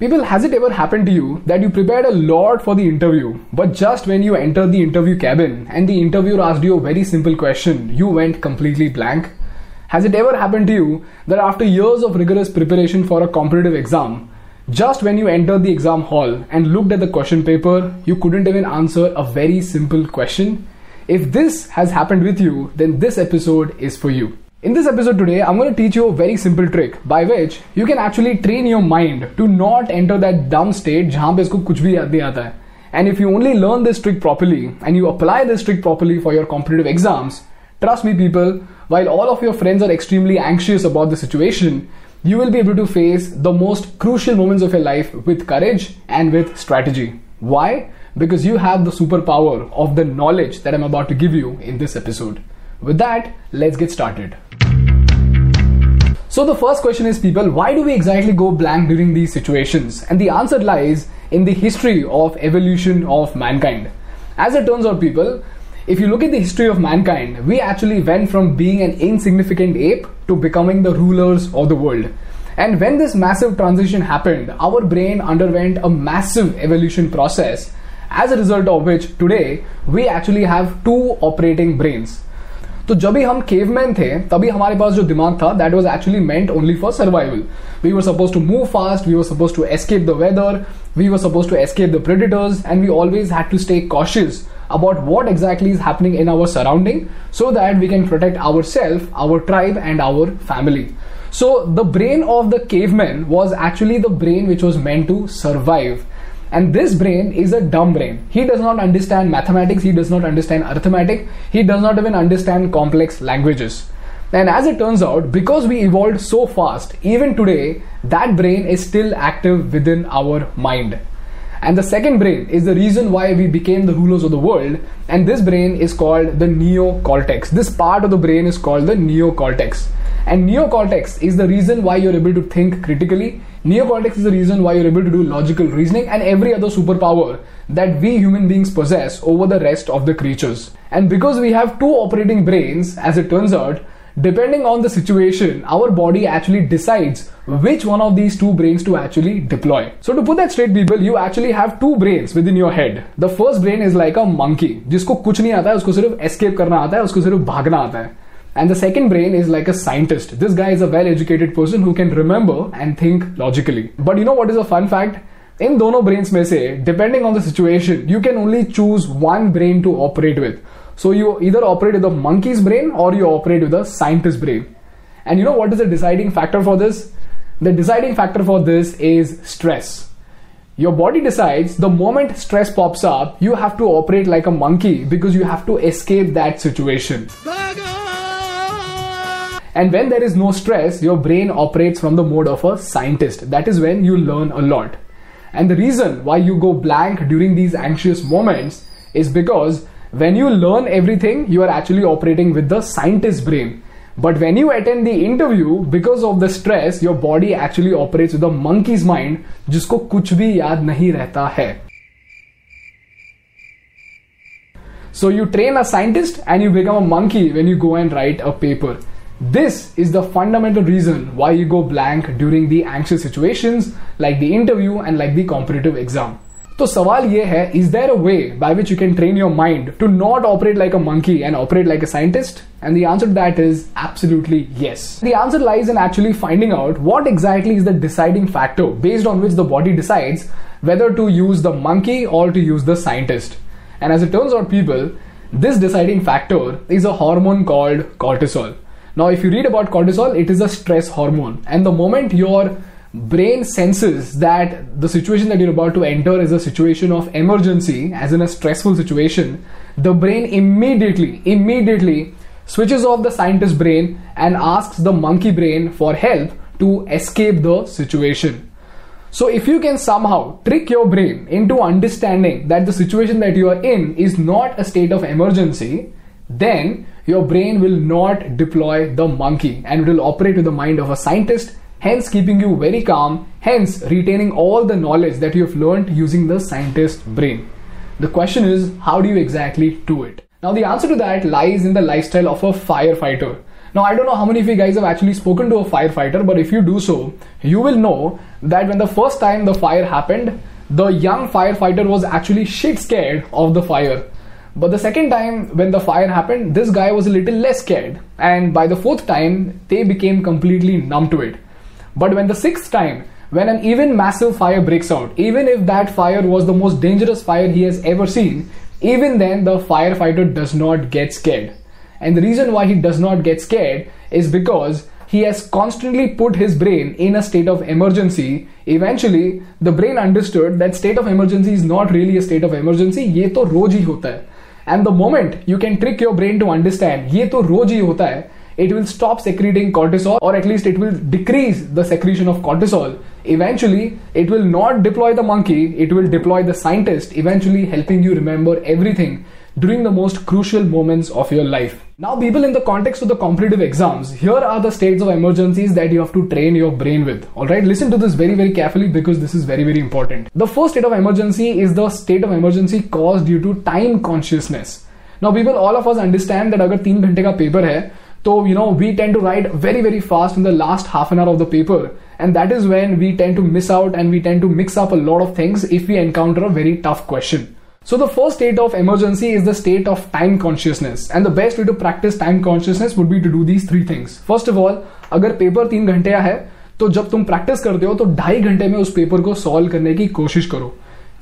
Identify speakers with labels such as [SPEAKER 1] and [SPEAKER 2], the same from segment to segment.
[SPEAKER 1] People, has it ever happened to you that you prepared a lot for the interview, but just when you entered the interview cabin and the interviewer asked you a very simple question, you went completely blank? Has it ever happened to you that after years of rigorous preparation for a competitive exam, just when you entered the exam hall and looked at the question paper, you couldn't even answer a very simple question? If this has happened with you, then this episode is for you. In this episode today, I'm going to teach you a very simple trick by which you can actually train your mind to not enter that dumb state जहाँ पे इसको कुछ भी याद नहीं आता है. And if you only learn this trick properly and you apply this trick properly for your competitive exams, trust me people, while all of your friends are extremely anxious about the situation, you will be able to face the most crucial moments of your life with courage and with strategy. Why? Because you have the superpower of the knowledge that I'm about to give you in this episode. With that, let's get started. So the first question is people, why do we exactly go blank during these situations? And the answer lies in the history of evolution of mankind. As it turns out people, if you look at the history of mankind, we actually went from being an insignificant ape to becoming the rulers of the world. And when this massive transition happened, our brain underwent a massive evolution process, as a result of which today we actually have two operating brains. तो जब भी हम caveman थे, तभी हमारे पास जो दिमाग था that was actually meant only for survival we were suppose to move fast we were suppose to escape the weather we were suppose to escape the predators and we always had to stay cautious about what exactly is happening in our surrounding so that we can protect our self our tribe and our family so the brain of the caveman was actually the brain which was meant to survive And this brain is a dumb brain. He does not understand mathematics, he does not understand arithmetic, he does not even understand complex languages. And as it turns out, because we evolved so fast, even today, that brain is still active within our mind. And the second brain is the reason why we became the rulers of the world. And this brain is called the neocortex. This part of the brain is called the neocortex. And neocortex is the reason why you're able to think critically. Neocortex is the reason why you're able to do logical reasoning and every other superpower that we human beings possess over the rest of the creatures. And because we have two operating brains, as it turns out, depending on the situation, our body actually decides which one of these two brains to actually deploy. So to put that straight, people, you actually have two brains within your head. The first brain is like a monkey, जिसको कुछ नहीं आता है उसको सिर्फ escape करना आता है उसको सिर्फ भागना आता है and the second brain is like a scientist. This guy is a well educated person who can remember and think logically. But you know what is a fun fact? In dono brains में से, depending on the situation, you can only choose one brain to operate with. So you either operate with the monkey's brain or you operate with the scientist's brain. And you know what is the deciding factor for this? The deciding factor for this is stress. Your body decides the moment stress pops up, you have to operate like a monkey because you have to escape that situation. And when there is no stress, your brain operates from the mode of a scientist. That is when you learn a lot. And the reason why you go blank during these anxious moments is because when you learn everything, you are actually operating with the scientist brain. But when you attend the interview, because of the stress, your body actually operates with the monkey's mind, जिसको कुछ भी याद नहीं रहता है. So you train a scientist and you become a monkey when you go and write a paper. This is the fundamental reason why you go blank during the anxious situations like the interview and like the competitive exam. तो सवाल ये है is there a way by which you can train your mind to not operate like a monkey and operate like a scientist And the answer to that is absolutely yes. The answer lies in actually finding out what exactly is the deciding factor based on which the body decides whether to use the monkey or to use the scientist. And as it turns out, people, this deciding factor is a hormone called cortisol. Now, if you read about cortisol, it is a stress hormone. And the moment your brain senses that the situation that you're about to enter is a situation of emergency, as in a stressful situation, the brain immediately, immediately switches off the scientist brain and asks the monkey brain for help to escape the situation. So, if you can somehow trick your brain into understanding that the situation that you are in is not a state of emergency, then your brain will not deploy the monkey and it will operate with the mind of a scientist, hence keeping you very calm, hence retaining all the knowledge that you have learned using the scientist brain. The question is, how do you exactly do it? Now, the answer to that lies in the lifestyle of a firefighter. Now, I don't know how many of you guys have actually spoken to a firefighter, but if you do so, you will know that when the first time the fire happened, the young firefighter was actually shit scared of the fire. But the second time when the fire happened, this guy was a little less scared, and by the fourth time, they became completely numb to it. But when the sixth time, when an even massive fire breaks out, even if that fire was the most dangerous fire he has ever seen, even then the firefighter does not get scared. And the reason why he does not get scared is because he has constantly put his brain in a state of emergency eventually the brain understood that state of emergency is not really a state of emergency ye to roj hota hai And the moment you can trick your brain to understand, ये तो रोज ही होता है, it will stop secreting cortisol or at least it will decrease the secretion of cortisol. Eventually, it will not deploy the monkey, it will deploy the scientist, eventually helping you remember everything during the most crucial moments of your life. Now, people, in the context of the competitive exams, here are the states of emergencies that you have to train your brain with. Alright, listen to this very, very carefully because this is very, very important. The first state of emergency is the state of emergency caused due to time consciousness. Now, people, all of us understand that अगर तीन घंटे का paper है so, you know, we tend to write very, very fast in the last half an hour of the paper. And that is when we tend to miss out and we tend to mix up a lot of things if we encounter a very tough question. So the first state of emergency is the state of time consciousness. And the best way to practice time consciousness would be to do these three things. First of all, अगर paper तीन घंटे का है तो जब तुम practice करते हो तो ढाई घंटे में उस पेपर को सॉल्व करने की कोशिश करो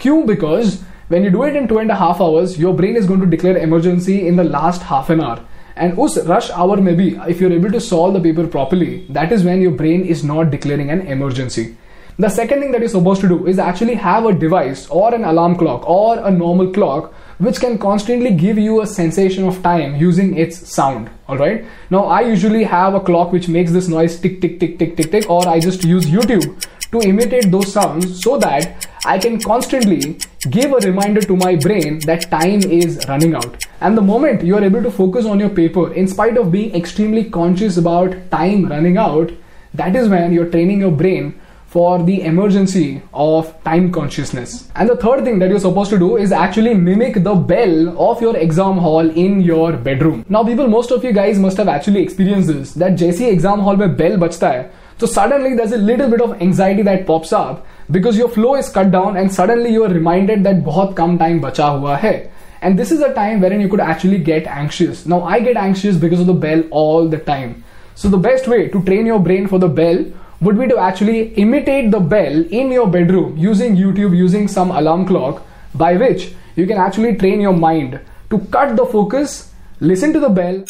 [SPEAKER 1] क्यों because when you do it in two and a half hours, your brain is going to declare emergency in the last half an hour. And us rush hour maybe, if you're able to solve the paper properly, that is when your brain is not declaring an emergency. the second thing that you're supposed to do is actually have a device or an alarm clock or a normal clock which can constantly give you a sensation of time using its sound. Alright. Now I usually have a clock which makes this noise tick tick tick tick tick tick or I just use YouTube to imitate those sounds so that I can constantly give a reminder to my brain that time is running out. And the moment you are able to focus on your paper, in spite of being extremely conscious about time running out, that is when you're training your brain for the emergency of time consciousness. And the third thing that you're supposed to do is actually mimic the bell of your exam hall in your bedroom. Now, people, most of you guys must have actually experienced this that जैसी exam hall में bell बजता है so suddenly there's a little bit of anxiety that pops up because your flow is cut down and suddenly you are reminded that बहुत कम time बचा हुआ है. And this is a time wherein you could actually get anxious. Now I get anxious because of the bell all the time. So the best way to train your brain for the bell would be to actually imitate the bell in your bedroom using YouTube, using some alarm clock, by which you can actually train your mind to cut the focus, listen to the bell,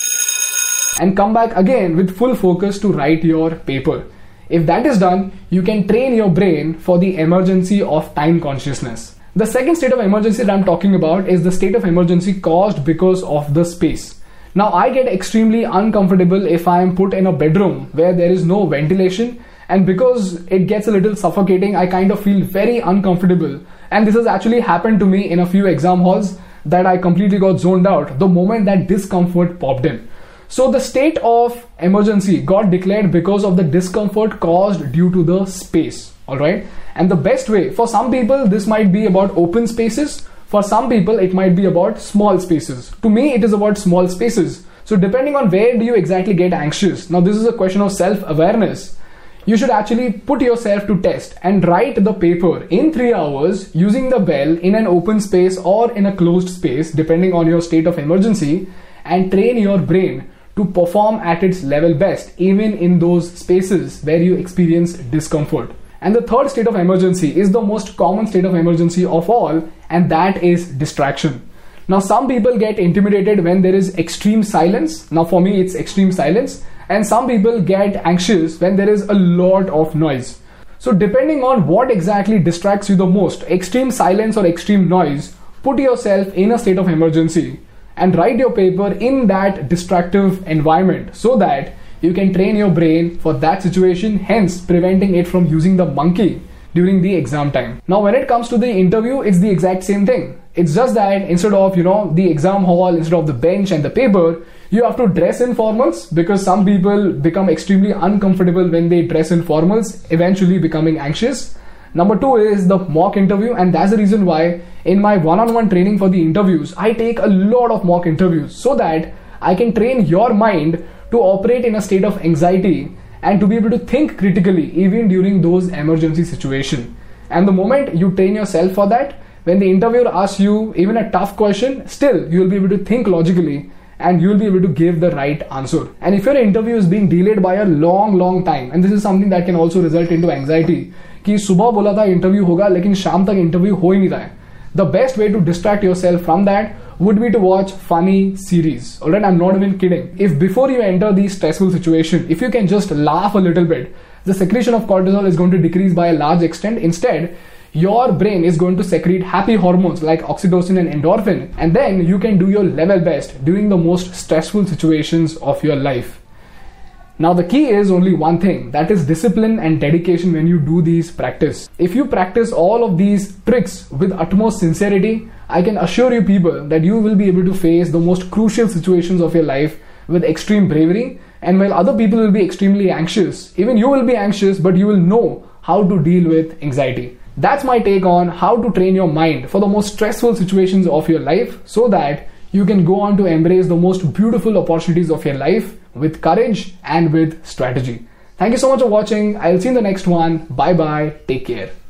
[SPEAKER 1] and come back again with full focus to write your paper. If that is done, you can train your brain for the emergency of time consciousness. The second state of emergency that I'm talking about is the state of emergency caused because of the space. Now, I get extremely uncomfortable if I am put in a bedroom where there is no ventilation, and because it gets a little suffocating, I kind of feel very uncomfortable. And this has actually happened to me in a few exam halls that I completely got zoned out the moment that discomfort popped in. So the state of emergency got declared because of the discomfort caused due to the space. Alright. And the best way for some people, this might be about open spaces. For some people, it might be about small spaces. To me, it is about small spaces. So depending on where do you exactly get anxious. Now, this is a question of self awareness. You should actually put yourself to test and write the paper in three hours using the bell in an open space or in a closed space, depending on your state of emergency, and train your brain to perform at its level best, even in those spaces where you experience discomfort. And the third state of emergency is the most common state of emergency of all, and that is distraction. Now, some people get intimidated when there is extreme silence. Now, for me, it's extreme silence. And some people get anxious when there is a lot of noise. So, depending on what exactly distracts you the most, extreme silence or extreme noise, put yourself in a state of emergency and write your paper in that distractive environment so that you can train your brain for that situation, hence preventing it from using the monkey during the exam time. Now, when it comes to the interview, it's the exact same thing. It's just that instead of, you know, the exam hall, instead of the bench and the paper, you have to dress in formals because some people become extremely uncomfortable when they dress in formals, eventually becoming anxious. Number two is the mock interview, and that's the reason why in my one on one training for the interviews, I take a lot of mock interviews so that I can train your mind to operate in a state of anxiety and to be able to think critically even during those emergency situations. And the moment you train yourself for that, when the interviewer asks you even a tough question, still you will be able to think logically and you will be able to give the right answer. And if your interview is being delayed by a long, long time, and this is something that can also result into anxiety, कि सुबह बोला था interview होगा लेकिन शाम तक interview हो ही नहीं रहा है the best way to distract yourself from that would be to watch funny series. Alright, I'm not even kidding. If before you enter these stressful situation, if you can just laugh a little bit, the secretion of cortisol is going to decrease by a large extent. Instead, your brain is going to secrete happy hormones like oxytocin and endorphin, and then you can do your level best during the most stressful situations of your life. Now the key is only one thing that is discipline and dedication when you do these practice. If you practice all of these tricks with utmost sincerity, I can assure you people that you will be able to face the most crucial situations of your life with extreme bravery and while other people will be extremely anxious, even you will be anxious but you will know how to deal with anxiety. That's my take on how to train your mind for the most stressful situations of your life so that you can go on to embrace the most beautiful opportunities of your life with courage and with strategy. Thank you so much for watching. I'll see you in the next one. Bye bye. Take care.